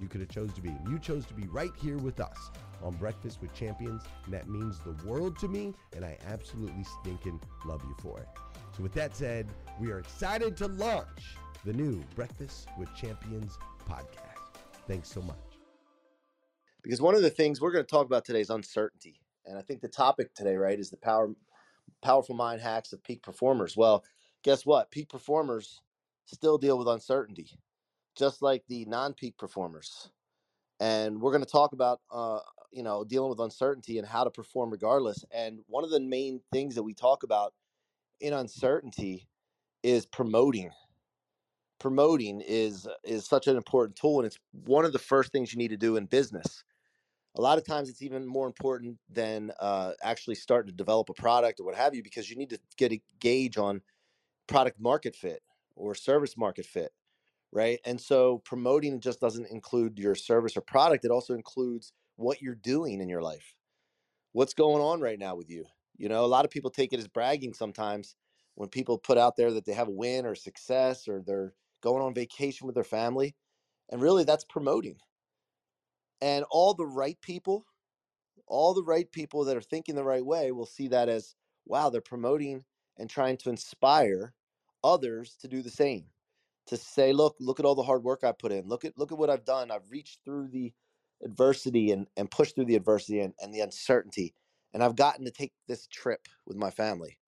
you could have chose to be. You chose to be right here with us on Breakfast with Champions, and that means the world to me, and I absolutely stinking love you for it. So with that said, we are excited to launch the new Breakfast with Champions podcast. Thanks so much. Because one of the things we're going to talk about today is uncertainty. And I think the topic today, right, is the power powerful mind hacks of peak performers. Well, guess what? Peak performers still deal with uncertainty, just like the non-peak performers. And we're going to talk about uh, you know dealing with uncertainty and how to perform regardless and one of the main things that we talk about in uncertainty is promoting promoting is is such an important tool and it's one of the first things you need to do in business a lot of times it's even more important than uh, actually starting to develop a product or what have you because you need to get a gauge on product market fit or service market fit right and so promoting just doesn't include your service or product it also includes what you're doing in your life. What's going on right now with you? You know, a lot of people take it as bragging sometimes when people put out there that they have a win or success or they're going on vacation with their family. And really, that's promoting. And all the right people, all the right people that are thinking the right way will see that as wow, they're promoting and trying to inspire others to do the same to say, look, look at all the hard work I put in. Look at look at what I've done. I've reached through the adversity and, and pushed through the adversity and, and the uncertainty. And I've gotten to take this trip with my family.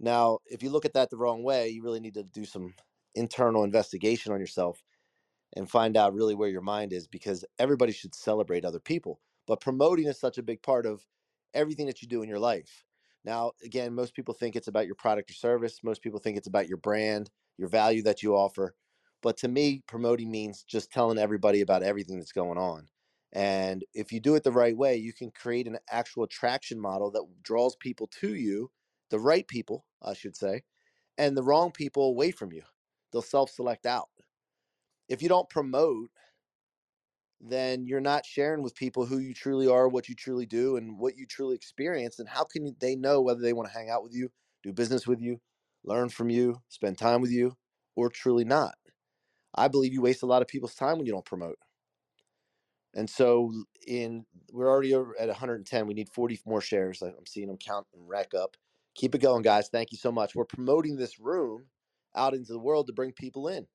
Now, if you look at that the wrong way, you really need to do some internal investigation on yourself and find out really where your mind is because everybody should celebrate other people. But promoting is such a big part of everything that you do in your life. Now, again, most people think it's about your product or service. Most people think it's about your brand, your value that you offer. But to me, promoting means just telling everybody about everything that's going on. And if you do it the right way, you can create an actual attraction model that draws people to you, the right people, I should say, and the wrong people away from you. They'll self select out. If you don't promote, then you're not sharing with people who you truly are, what you truly do, and what you truly experience. And how can they know whether they want to hang out with you, do business with you, learn from you, spend time with you, or truly not? I believe you waste a lot of people's time when you don't promote. And so, in we're already at 110. We need 40 more shares. I'm seeing them count and rack up. Keep it going, guys. Thank you so much. We're promoting this room out into the world to bring people in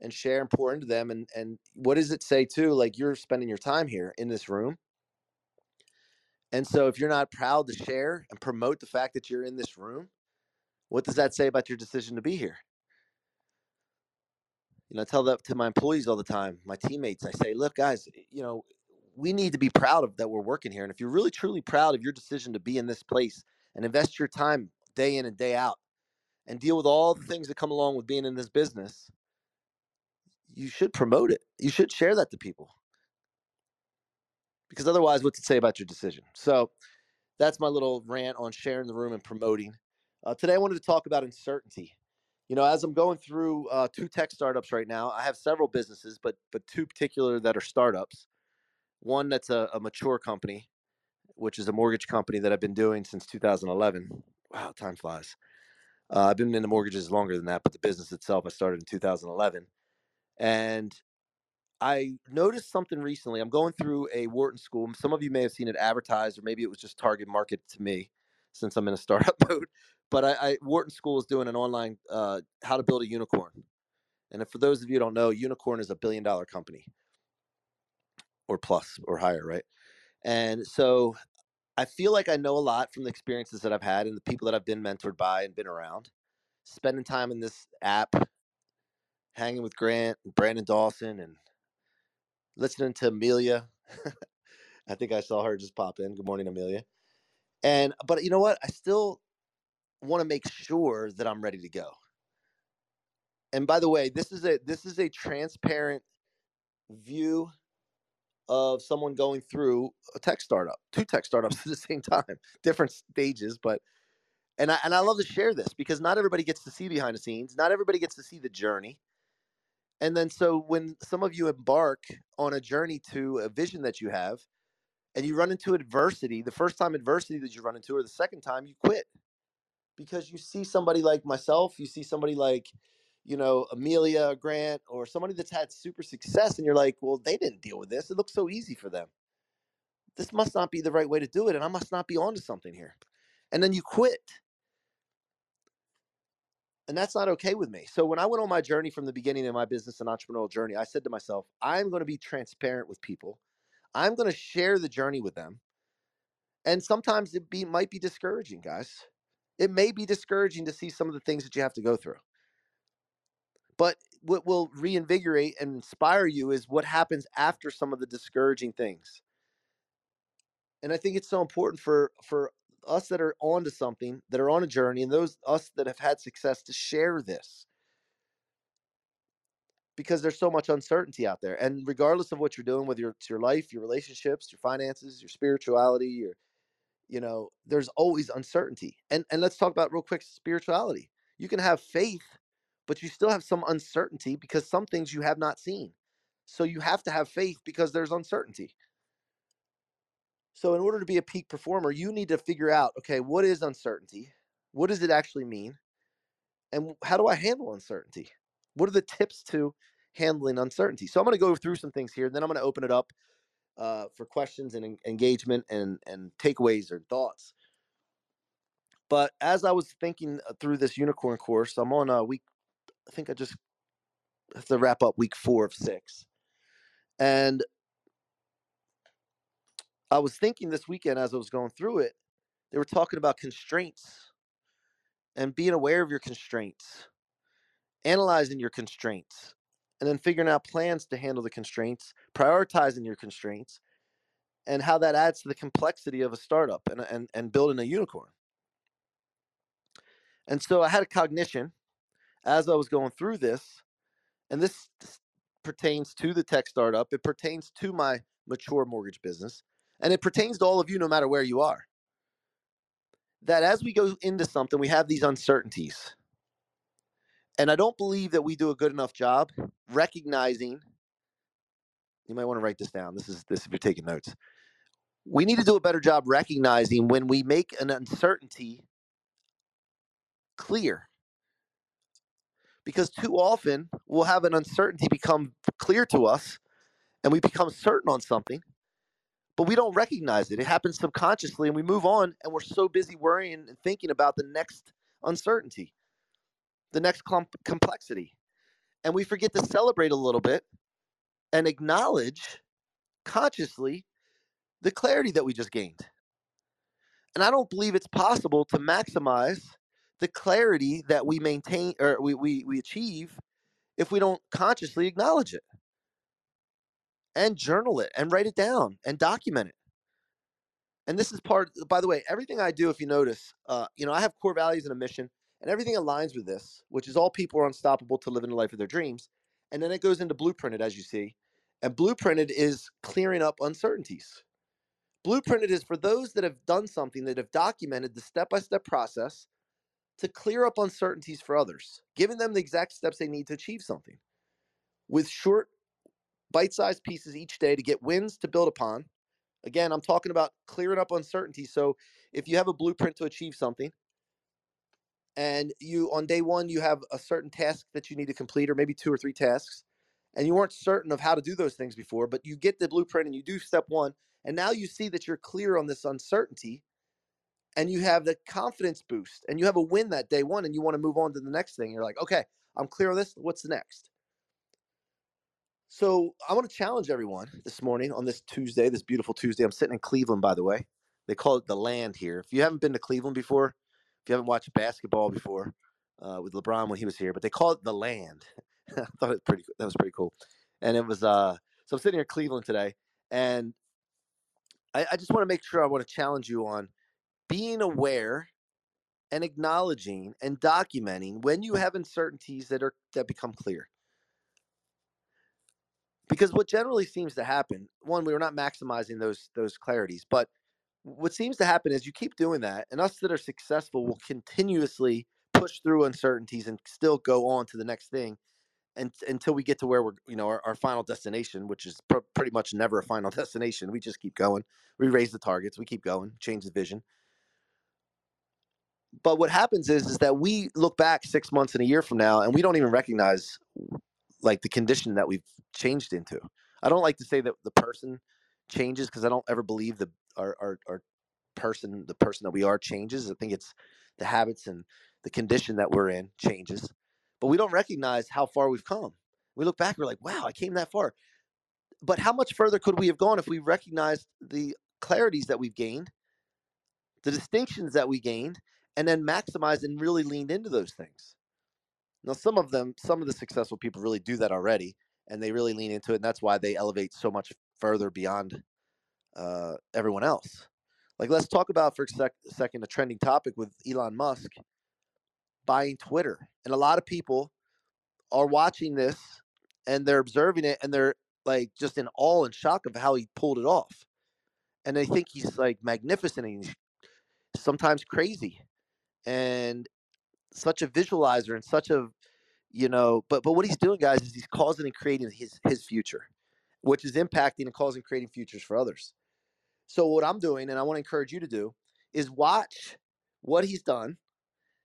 and share and pour into them. And and what does it say too? Like you're spending your time here in this room. And so, if you're not proud to share and promote the fact that you're in this room, what does that say about your decision to be here? you know, I tell that to my employees all the time, my teammates. I say, look, guys, you know, we need to be proud of that we're working here. And if you're really truly proud of your decision to be in this place and invest your time day in and day out and deal with all the things that come along with being in this business, you should promote it. You should share that to people. Because otherwise, what's it say about your decision? So that's my little rant on sharing the room and promoting. Uh, today, I wanted to talk about uncertainty you know, as I'm going through uh, two tech startups right now, I have several businesses, but but two particular that are startups. One that's a, a mature company, which is a mortgage company that I've been doing since 2011. Wow, time flies. Uh, I've been in the mortgages longer than that, but the business itself I started in 2011, and I noticed something recently. I'm going through a Wharton school. Some of you may have seen it advertised, or maybe it was just target market to me, since I'm in a startup mode but I, I, Wharton School is doing an online uh, how to build a unicorn. And for those of you don't know, unicorn is a billion dollar company or plus or higher, right? And so I feel like I know a lot from the experiences that I've had and the people that I've been mentored by and been around. Spending time in this app, hanging with Grant and Brandon Dawson and listening to Amelia. I think I saw her just pop in. Good morning, Amelia. And but you know what? I still want to make sure that I'm ready to go. And by the way, this is a this is a transparent view of someone going through a tech startup, two tech startups at the same time, different stages, but and I and I love to share this because not everybody gets to see behind the scenes, not everybody gets to see the journey. And then so when some of you embark on a journey to a vision that you have and you run into adversity, the first time adversity that you run into or the second time you quit because you see somebody like myself, you see somebody like, you know, Amelia Grant or somebody that's had super success, and you're like, well, they didn't deal with this. It looks so easy for them. This must not be the right way to do it, and I must not be onto something here. And then you quit. And that's not okay with me. So when I went on my journey from the beginning of my business and entrepreneurial journey, I said to myself, I'm going to be transparent with people. I'm going to share the journey with them. And sometimes it be might be discouraging, guys it may be discouraging to see some of the things that you have to go through. But what will reinvigorate and inspire you is what happens after some of the discouraging things. And I think it's so important for for us that are on to something, that are on a journey, and those us that have had success to share this. Because there's so much uncertainty out there. And regardless of what you're doing with your your life, your relationships, your finances, your spirituality, your you know there's always uncertainty and and let's talk about real quick spirituality. You can have faith but you still have some uncertainty because some things you have not seen. So you have to have faith because there's uncertainty. So in order to be a peak performer you need to figure out okay what is uncertainty? What does it actually mean? And how do i handle uncertainty? What are the tips to handling uncertainty? So i'm going to go through some things here and then i'm going to open it up uh, for questions and engagement and and takeaways or thoughts. But as I was thinking uh, through this unicorn course, I'm on a week. I think I just have to wrap up week four of six. And I was thinking this weekend as I was going through it, they were talking about constraints and being aware of your constraints, analyzing your constraints, and then figuring out plans to handle the constraints, prioritizing your constraints, and how that adds to the complexity of a startup and, and, and building a unicorn. And so I had a cognition as I was going through this, and this pertains to the tech startup, it pertains to my mature mortgage business, and it pertains to all of you no matter where you are. That as we go into something, we have these uncertainties. And I don't believe that we do a good enough job recognizing. You might want to write this down. This is this if you're taking notes. We need to do a better job recognizing when we make an uncertainty clear. Because too often we'll have an uncertainty become clear to us and we become certain on something, but we don't recognize it. It happens subconsciously and we move on and we're so busy worrying and thinking about the next uncertainty the next complexity. And we forget to celebrate a little bit and acknowledge consciously the clarity that we just gained. And I don't believe it's possible to maximize the clarity that we maintain or we, we, we achieve if we don't consciously acknowledge it and journal it and write it down and document it. And this is part, by the way, everything I do, if you notice, uh, you know, I have core values and a mission and everything aligns with this, which is all people are unstoppable to live in the life of their dreams. And then it goes into blueprinted, as you see. And blueprinted is clearing up uncertainties. Blueprinted is for those that have done something that have documented the step by step process to clear up uncertainties for others, giving them the exact steps they need to achieve something with short, bite sized pieces each day to get wins to build upon. Again, I'm talking about clearing up uncertainty. So if you have a blueprint to achieve something, and you on day one you have a certain task that you need to complete or maybe two or three tasks and you weren't certain of how to do those things before but you get the blueprint and you do step one and now you see that you're clear on this uncertainty and you have the confidence boost and you have a win that day one and you want to move on to the next thing. You're like okay i'm clear on this what's the next? So i want to challenge everyone this morning on this tuesday this beautiful tuesday. I'm sitting in cleveland by the way. They call it the land here. If you haven't been to cleveland before if you haven't watched basketball before uh, with LeBron when he was here, but they call it the land. I thought it was pretty. That was pretty cool. And it was. Uh, so I'm sitting here in Cleveland today, and I, I just want to make sure I want to challenge you on being aware and acknowledging and documenting when you have uncertainties that are that become clear. Because what generally seems to happen, one, we are not maximizing those those clarities, but what seems to happen is you keep doing that, and us that are successful will mm-hmm. continuously push through uncertainties and still go on to the next thing, and until we get to where we're, you know, our, our final destination, which is pr- pretty much never a final destination. We just keep going. We raise the targets. We keep going. Change the vision. But what happens is, is that we look back six months and a year from now, and we don't even recognize like the condition that we've changed into. I don't like to say that the person changes because I don't ever believe the our, our our person the person that we are changes. I think it's the habits and the condition that we're in changes, but we don't recognize how far we've come. We look back, we're like, wow, I came that far. But how much further could we have gone if we recognized the clarities that we've gained, the distinctions that we gained, and then maximized and really leaned into those things? Now, some of them, some of the successful people really do that already, and they really lean into it, and that's why they elevate so much further beyond uh, everyone else. Like, let's talk about for a sec- second a trending topic with Elon Musk buying Twitter. And a lot of people are watching this and they're observing it and they're like just in awe and shock of how he pulled it off. And they think he's like magnificent and sometimes crazy and such a visualizer and such a you know but but what he's doing guys is he's causing and creating his his future which is impacting and causing creating futures for others so what I'm doing, and I want to encourage you to do, is watch what he's done.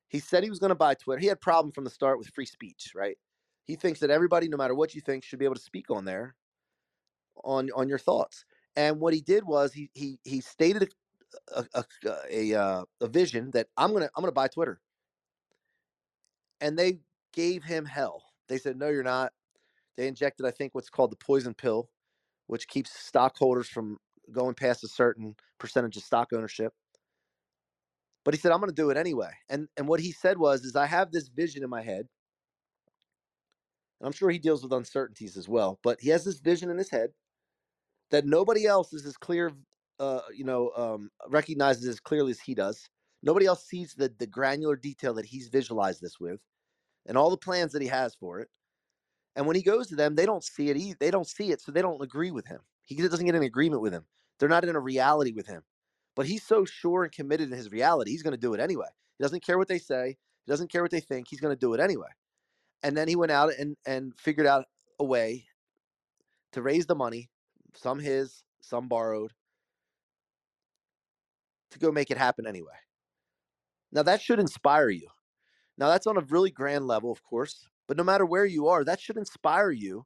He said he was going to buy Twitter. He had problem from the start with free speech, right? He thinks that everybody, no matter what you think, should be able to speak on there, on on your thoughts. And what he did was he he he stated a a, a, a, uh, a vision that I'm gonna I'm gonna buy Twitter. And they gave him hell. They said, "No, you're not. They injected, I think, what's called the poison pill, which keeps stockholders from going past a certain percentage of stock ownership. But he said, I'm going to do it anyway. And and what he said was, is I have this vision in my head. And I'm sure he deals with uncertainties as well, but he has this vision in his head that nobody else is as clear, uh, you know, um, recognizes as clearly as he does. Nobody else sees the the granular detail that he's visualized this with, and all the plans that he has for it. And when he goes to them, they don't see it. Either. They don't see it, so they don't agree with him. He doesn't get an agreement with him. They're not in a reality with him. But he's so sure and committed in his reality, he's going to do it anyway. He doesn't care what they say. He doesn't care what they think. He's going to do it anyway. And then he went out and and figured out a way to raise the money, some his, some borrowed, to go make it happen anyway. Now that should inspire you. Now that's on a really grand level, of course, but no matter where you are, that should inspire you,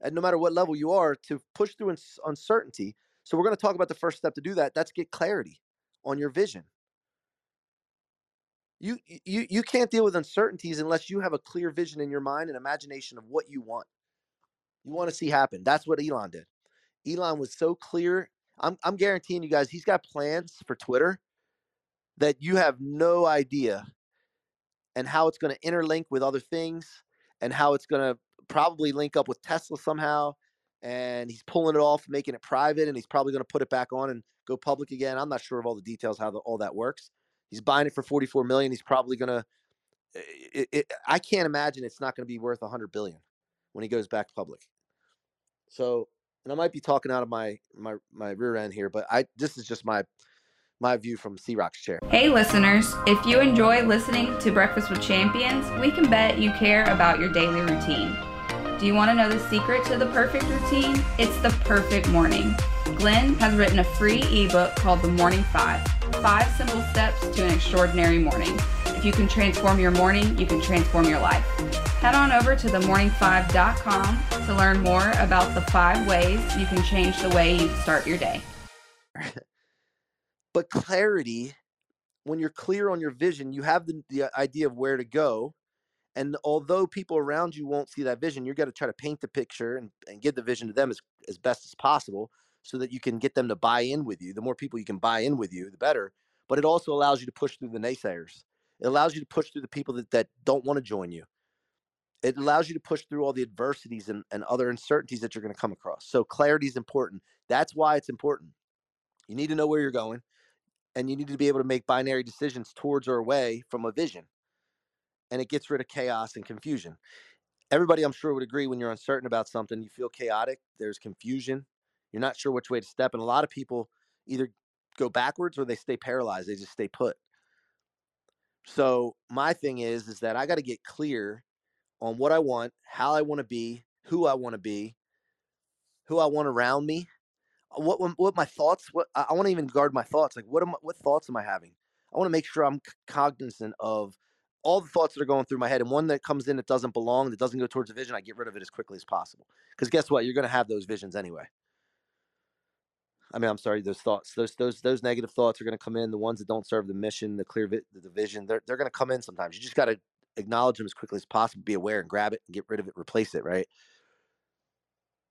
and no matter what level you are, to push through uncertainty. So we're going to talk about the first step to do that. That's get clarity on your vision. You you you can't deal with uncertainties unless you have a clear vision in your mind and imagination of what you want. You want to see happen. That's what Elon did. Elon was so clear. I'm I'm guaranteeing you guys he's got plans for Twitter that you have no idea and how it's going to interlink with other things and how it's going to probably link up with Tesla somehow and he's pulling it off making it private and he's probably going to put it back on and go public again. I'm not sure of all the details how the, all that works. He's buying it for 44 million. He's probably going to I can't imagine it's not going to be worth 100 billion when he goes back public. So, and I might be talking out of my my my rear end here, but I this is just my my view from C Rock's chair. Hey, listeners, if you enjoy listening to Breakfast with Champions, we can bet you care about your daily routine. Do you want to know the secret to the perfect routine? It's the perfect morning. Glenn has written a free ebook called The Morning Five Five Simple Steps to an Extraordinary Morning. If you can transform your morning, you can transform your life. Head on over to themorning5.com to learn more about the five ways you can change the way you start your day. But clarity, when you're clear on your vision, you have the, the idea of where to go. And although people around you won't see that vision, you're going to try to paint the picture and, and give the vision to them as, as best as possible so that you can get them to buy in with you. The more people you can buy in with you, the better. But it also allows you to push through the naysayers. It allows you to push through the people that, that don't want to join you. It allows you to push through all the adversities and, and other uncertainties that you're going to come across. So clarity is important. That's why it's important. You need to know where you're going and you need to be able to make binary decisions towards or away from a vision. And it gets rid of chaos and confusion. Everybody, I'm sure, would agree when you're uncertain about something, you feel chaotic, there's confusion, you're not sure which way to step. And a lot of people either go backwards or they stay paralyzed, they just stay put. So, my thing is, is that I got to get clear on what I want, how I want to be, who I want to be, who I want around me, uh, what what my thoughts what i want to even guard my thoughts like what am what thoughts am i having i want to make sure i'm cognizant of all the thoughts that are going through my head and one that comes in that doesn't belong that doesn't go towards a vision i get rid of it as quickly as possible. Because guess what? You're going to have those visions anyway. I mean i'm sorry those thoughts those those those negative thoughts are going to come in the ones that don't serve the mission the clear vi- the vision they're, they're going to come in sometimes. You just got to acknowledge them as quickly as possible be aware and grab it and get rid of it replace it right?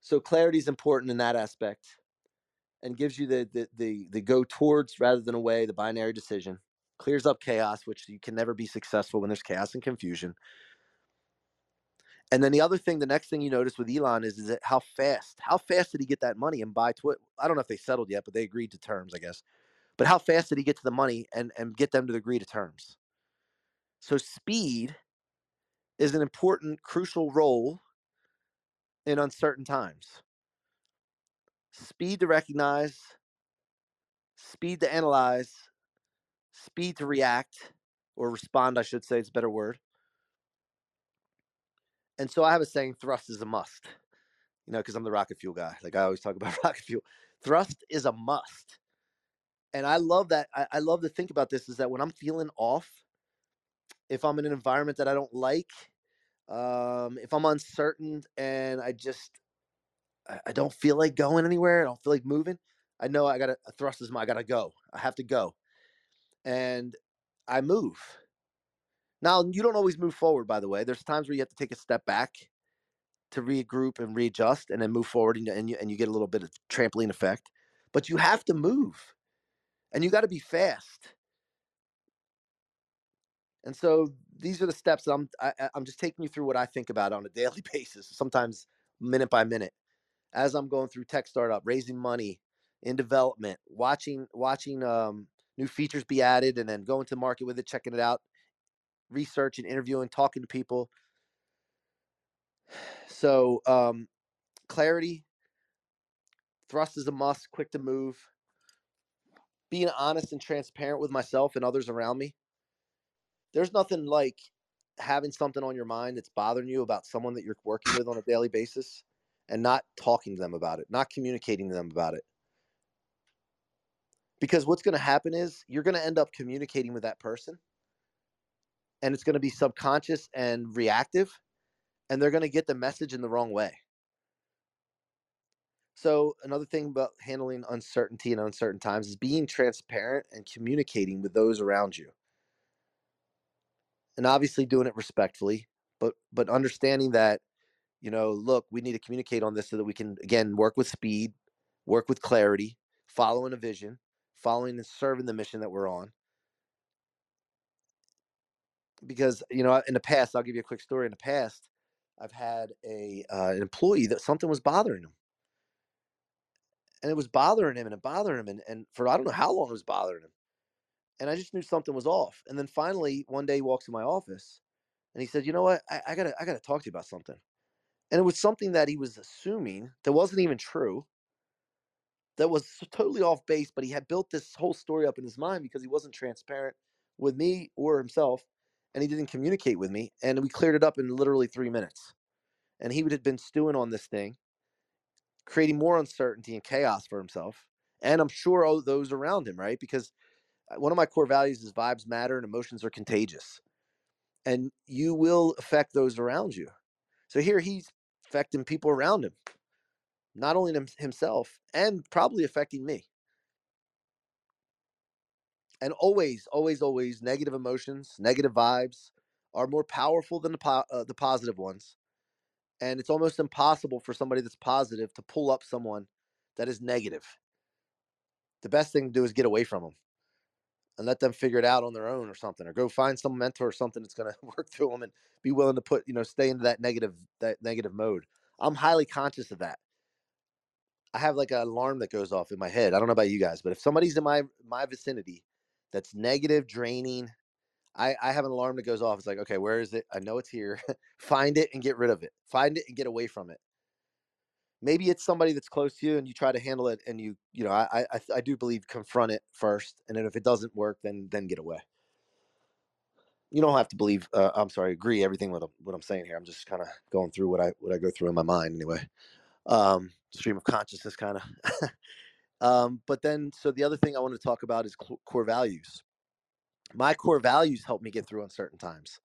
So clarity is important in that aspect and gives you the, the the the go towards rather than away, the binary decision. Clears up chaos, which you can never be successful when there's chaos and confusion. And then the other thing, the next thing you notice with Elon is, is that how fast, how fast did he get that money and buy Twitter? I don't know if they settled yet, but they agreed to terms, I guess. But how fast did he get to the money and, and get them to agree to terms? So speed is an important, crucial role in uncertain times speed to recognize, speed to analyze, speed to react or respond, I should say, it's a better word. And so I have a saying thrust is a must, you know, because I'm the rocket fuel guy. Like I always talk about rocket fuel. Thrust is a must. And I love that. I, I love to think about this is that when I'm feeling off, if I'm in an environment that I don't like, um, if I'm uncertain and I just I, don't feel like going anywhere. I don't feel like moving. I know I got to thrust is my I got to go. I have to go. And I move. Now, you don't always move forward, by the way. There's times where you have to take a step back to regroup and readjust and then move forward and, and you and you get a little bit of trampoline effect. But you have to move. And you got to be fast. And so these are the steps I'm I, I'm just taking you through what I think about on a daily basis, sometimes minute by minute, as I'm going through tech startup, raising money in development, watching watching um, new features be added, and then going to the market with it, checking it out, research and interviewing, talking to people. So um, clarity, thrust is a must. Quick to move. Being honest and transparent with myself and others around me there's nothing like having something on your mind that's bothering you about someone that you're working with on a daily basis and not talking to them about it, not communicating to them about it. Because what's going to happen is you're going to end up communicating with that person and it's going to be subconscious and reactive and they're going to get the message in the wrong way. So, another thing about handling uncertainty and uncertain times is being transparent and communicating with those around you and obviously doing it respectfully, but but understanding that, you know, look, we need to communicate on this so that we can again work with speed, work with clarity, following a vision, following and serving the mission that we're on. Because you know, in the past, I'll give you a quick story. In the past, I've had a uh, an employee that something was bothering him, and it was bothering him, and it bothering him, and, and for I don't know how long it was bothering him and I just knew something was off. And then finally, one day he walks in my office, and he said, "You know what? I, I gotta I gotta talk to you about something." And it was something that he was assuming that wasn't even true. That was totally off base, but he had built this whole story up in his mind because he wasn't transparent with me or himself, and he didn't communicate with me. And we cleared it up in literally three minutes. And he had been stewing on this thing, creating more uncertainty and chaos for himself, and I'm sure all those around him, right? Because uh, one of my core values is vibes matter and emotions are contagious. And you will affect those around you. So here he's affecting people around him, not only himself, and probably affecting me. And always, always, always, negative emotions, negative vibes are more powerful than the, po- uh, the positive ones. And it's almost impossible for somebody that's positive to pull up someone that is negative. The best thing to do is get away from them and let them figure it out on their own or something, or go find some mentor or something that's going to work through them and be willing to put, you know, stay into that negative, that negative mode. I'm highly conscious of that. I have like an alarm that goes off in my head. I don't know about you guys, but if somebody's in my my vicinity that's negative, draining, I, I have an alarm that goes off. It's like, okay, where is it? I know it's here. Find it and get rid of it. Find it and get away from it maybe it's somebody that's close to you and you try to handle it and you you know i i, I do believe confront it first and then if it doesn't work then then get away you don't have to believe uh, i'm sorry agree everything with what i'm saying here i'm just kind of going through what i what i go through in my mind anyway um stream of consciousness kind of um but then so the other thing i want to talk about is core values my core values help me get through uncertain times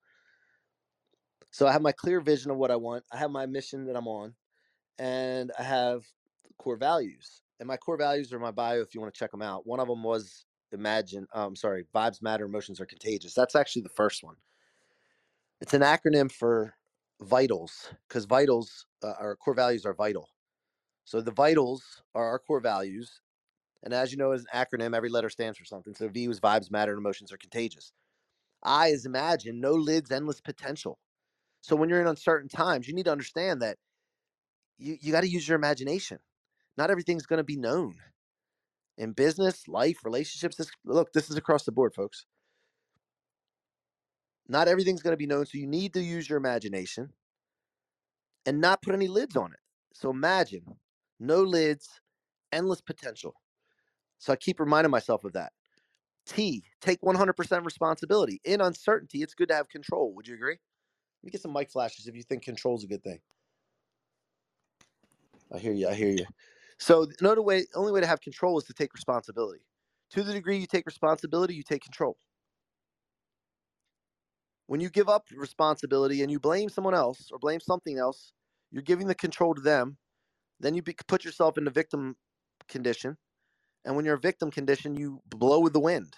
so i have my clear vision of what i want i have my mission that i'm on and I have core values. And my core values are my bio if you want to check them out. One of them was imagine, um, sorry, vibes matter, emotions are contagious. That's actually the first one. It's an acronym for vitals because vitals, uh, our core values are vital. So the vitals are our core values. And as you know, as an acronym, every letter stands for something. So V was vibes matter and emotions are contagious. I is imagine, no lids, endless potential. So when you're in uncertain times, you need to understand that you, you got to use your imagination. Not everything's going to be known in business, life, relationships. This, look, this is across the board, folks. Not everything's going to be known. So you need to use your imagination and not put any lids on it. So imagine no lids, endless potential. So I keep reminding myself of that. T, take 100% responsibility. In uncertainty, it's good to have control. Would you agree? Let me get some mic flashes if you think control is a good thing. I hear you. I hear you. So another way, only way to have control is to take responsibility. To the degree you take responsibility, you take control. When you give up responsibility and you blame someone else or blame something else, you're giving the control to them. Then you be, put yourself in the victim condition. And when you're a victim condition, you blow with the wind.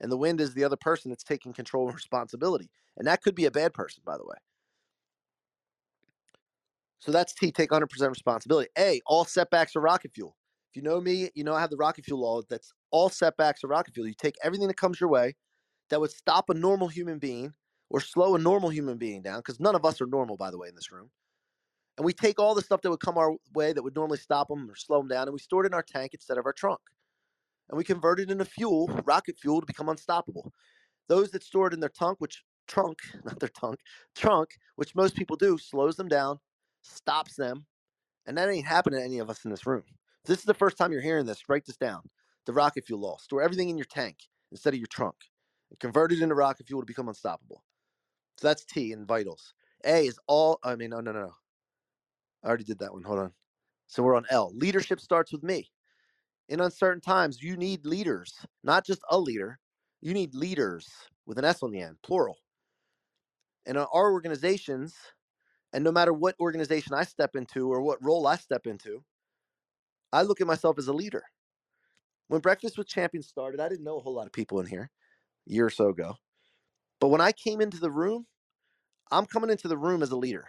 And the wind is the other person that's taking control and responsibility. And that could be a bad person, by the way. So that's T, take 100% responsibility. A, all setbacks are rocket fuel. If you know me, you know I have the rocket fuel law. That's all setbacks are rocket fuel. You take everything that comes your way that would stop a normal human being or slow a normal human being down, because none of us are normal, by the way, in this room. And we take all the stuff that would come our way that would normally stop them or slow them down, and we store it in our tank instead of our trunk. And we convert it into fuel, rocket fuel, to become unstoppable. Those that store it in their trunk, which trunk, not their trunk, trunk, which most people do, slows them down, stops them, and that ain't happening to any of us in this room. If this is the first time you're hearing this, write this down. The rocket fuel law. Store everything in your tank instead of your trunk. And convert it into rocket fuel to become unstoppable. So that's T in vitals. A is all I mean, oh, no, no, no, no. I already did that one. Hold on. So we're on L. Leadership starts with me. In uncertain times, you need leaders, not just a leader. You need leaders with an S on the end, plural. And our organizations, and no matter what organization I step into or what role I step into, I look at myself as a leader. When Breakfast with Champions started, I didn't know a whole lot of people in here a year or so ago. But when I came into the room, I'm coming into the room as a leader.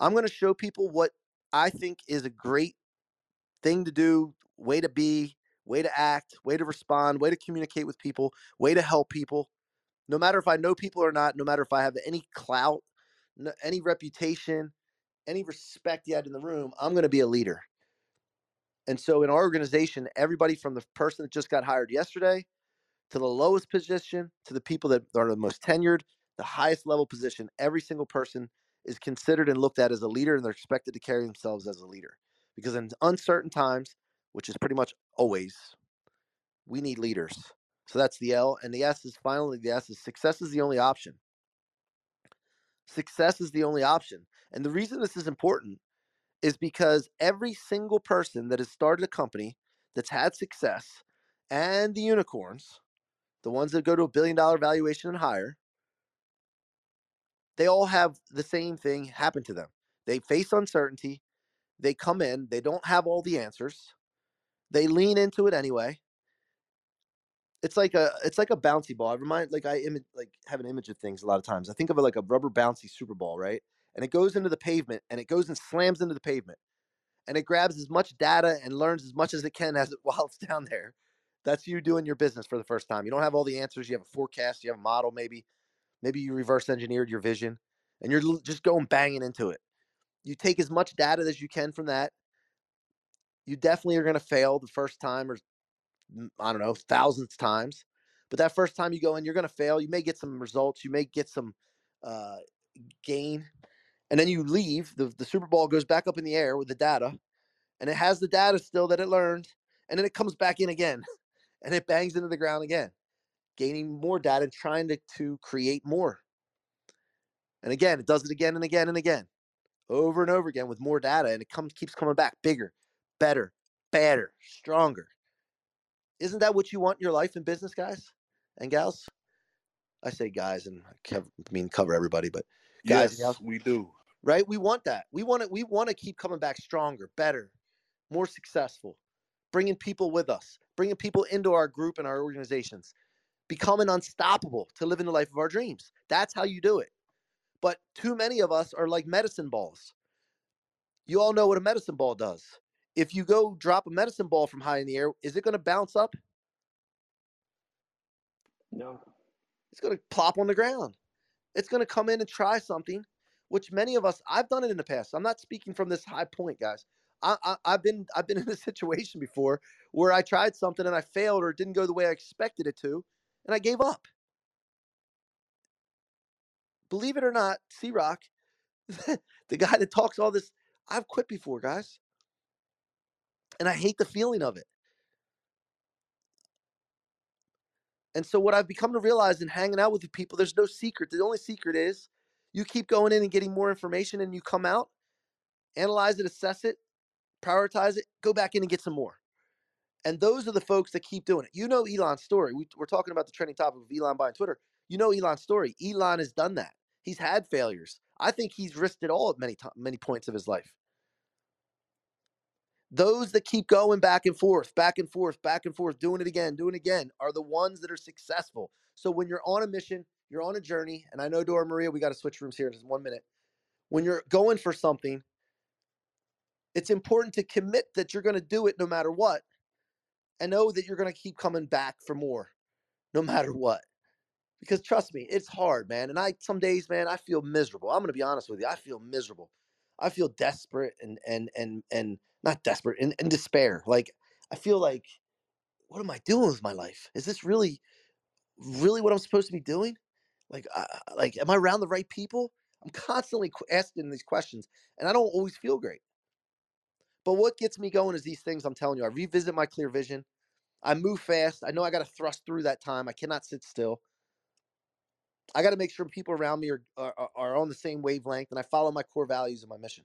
I'm going to show people what I think is a great thing to do, way to be, way to act, way to respond, way to communicate with people, way to help people. No matter if I know people or not, no matter if I have any clout, any reputation, any respect yet in the room, I'm going to be a leader. And so in our organization, everybody from the person that just got hired yesterday to the lowest position to the people that are the most tenured, the highest level position, every single person is considered and looked at as a leader and they're expected to carry themselves as a leader. Because in uncertain times, which is pretty much always, we need leaders. So that's the L. And the S is finally the S is success is the only option. Success is the only option. And the reason this is important is because every single person that has started a company that's had success and the unicorns, the ones that go to a billion dollar valuation and higher, they all have the same thing happen to them. They face uncertainty. They come in, they don't have all the answers. They lean into it anyway. It's like a it's like a bouncy ball. I remind like I Im- like have an image of things a lot of times. I think of it like a rubber bouncy super ball, right? And it goes into the pavement and it goes and slams into the pavement. And it grabs as much data and learns as much as it can as it while it's down there. That's you doing your business for the first time. You don't have all the answers. You have a forecast, you have a model maybe, Maybe you reverse engineered your vision and you're just going banging into it. You take as much data as you can from that. You definitely are going to fail the first time or I don't know, thousands times. But that first time you go in, you're going to fail. You may get some results. You may get some uh, gain. And then you leave. The, the Super Ball goes back up in the air with the data. And it has the data still that it learned. And then it comes back in again. And it bangs into the ground again gaining more data and trying to, to create more. And again, it does it again and again and again, over and over again with more data, and it comes keeps coming back bigger, better, better, stronger. Isn't that what you want in your life and business, guys and gals? I say guys, and I mean cover everybody, but guys, yes, we do. Right? We want that. We want it. We want to keep coming back stronger, better, more successful, bringing people with us, bringing people into our group and our organizations becoming unstoppable to living the life of our dreams. That's how you do it. But too many of us are like medicine balls. You all know what a medicine ball does. If you go drop a medicine ball from high in the air, is it going to bounce up? No. It's going to plop on the ground. It's going to come in and try something, which many of us, I've done it in the past. I'm not speaking from this high point, guys. I, I, I've been I've been in a situation before where I tried something and I failed or it didn't go the way I expected it to, and I gave up. Believe it or not, C Rock, the guy that talks all this, I've quit before, guys. And I hate the feeling of it. And so, what I've become to realize in hanging out with the people, there's no secret. The only secret is you keep going in and getting more information, and you come out, analyze it, assess it, prioritize it, go back in and get some more. And those are the folks that keep doing it. You know Elon's story. We, are talking about the trending topic of Elon buying Twitter. You know Elon's story. Elon has done that. He's had failures. I think he's risked it all at many many points of his life. Those that keep going back and forth, back and forth, back and forth, doing it again, doing it again, are the ones that are successful. So when you're on a mission, you're on a journey, and I know Dora Maria, we got to switch rooms here in just one minute. When you're going for something, it's important to commit that you're going to do it no matter what and know that you're going to keep coming back for more no matter what. Because trust me, it's hard, man. And I some days, man, I feel miserable. I'm going to be honest with you. I feel miserable. I feel desperate and and and and not desperate and, and despair. Like I feel like what am I doing with my life? Is this really really what I'm supposed to be doing? Like like am I around the right people? I'm constantly asking these questions and I don't always feel great. But what gets me going is these things I'm telling you. I revisit my clear vision. I move fast. I know I got to thrust through that time. I cannot sit still. I got to make sure people around me are, are, are on the same wavelength and I follow my core values and my mission.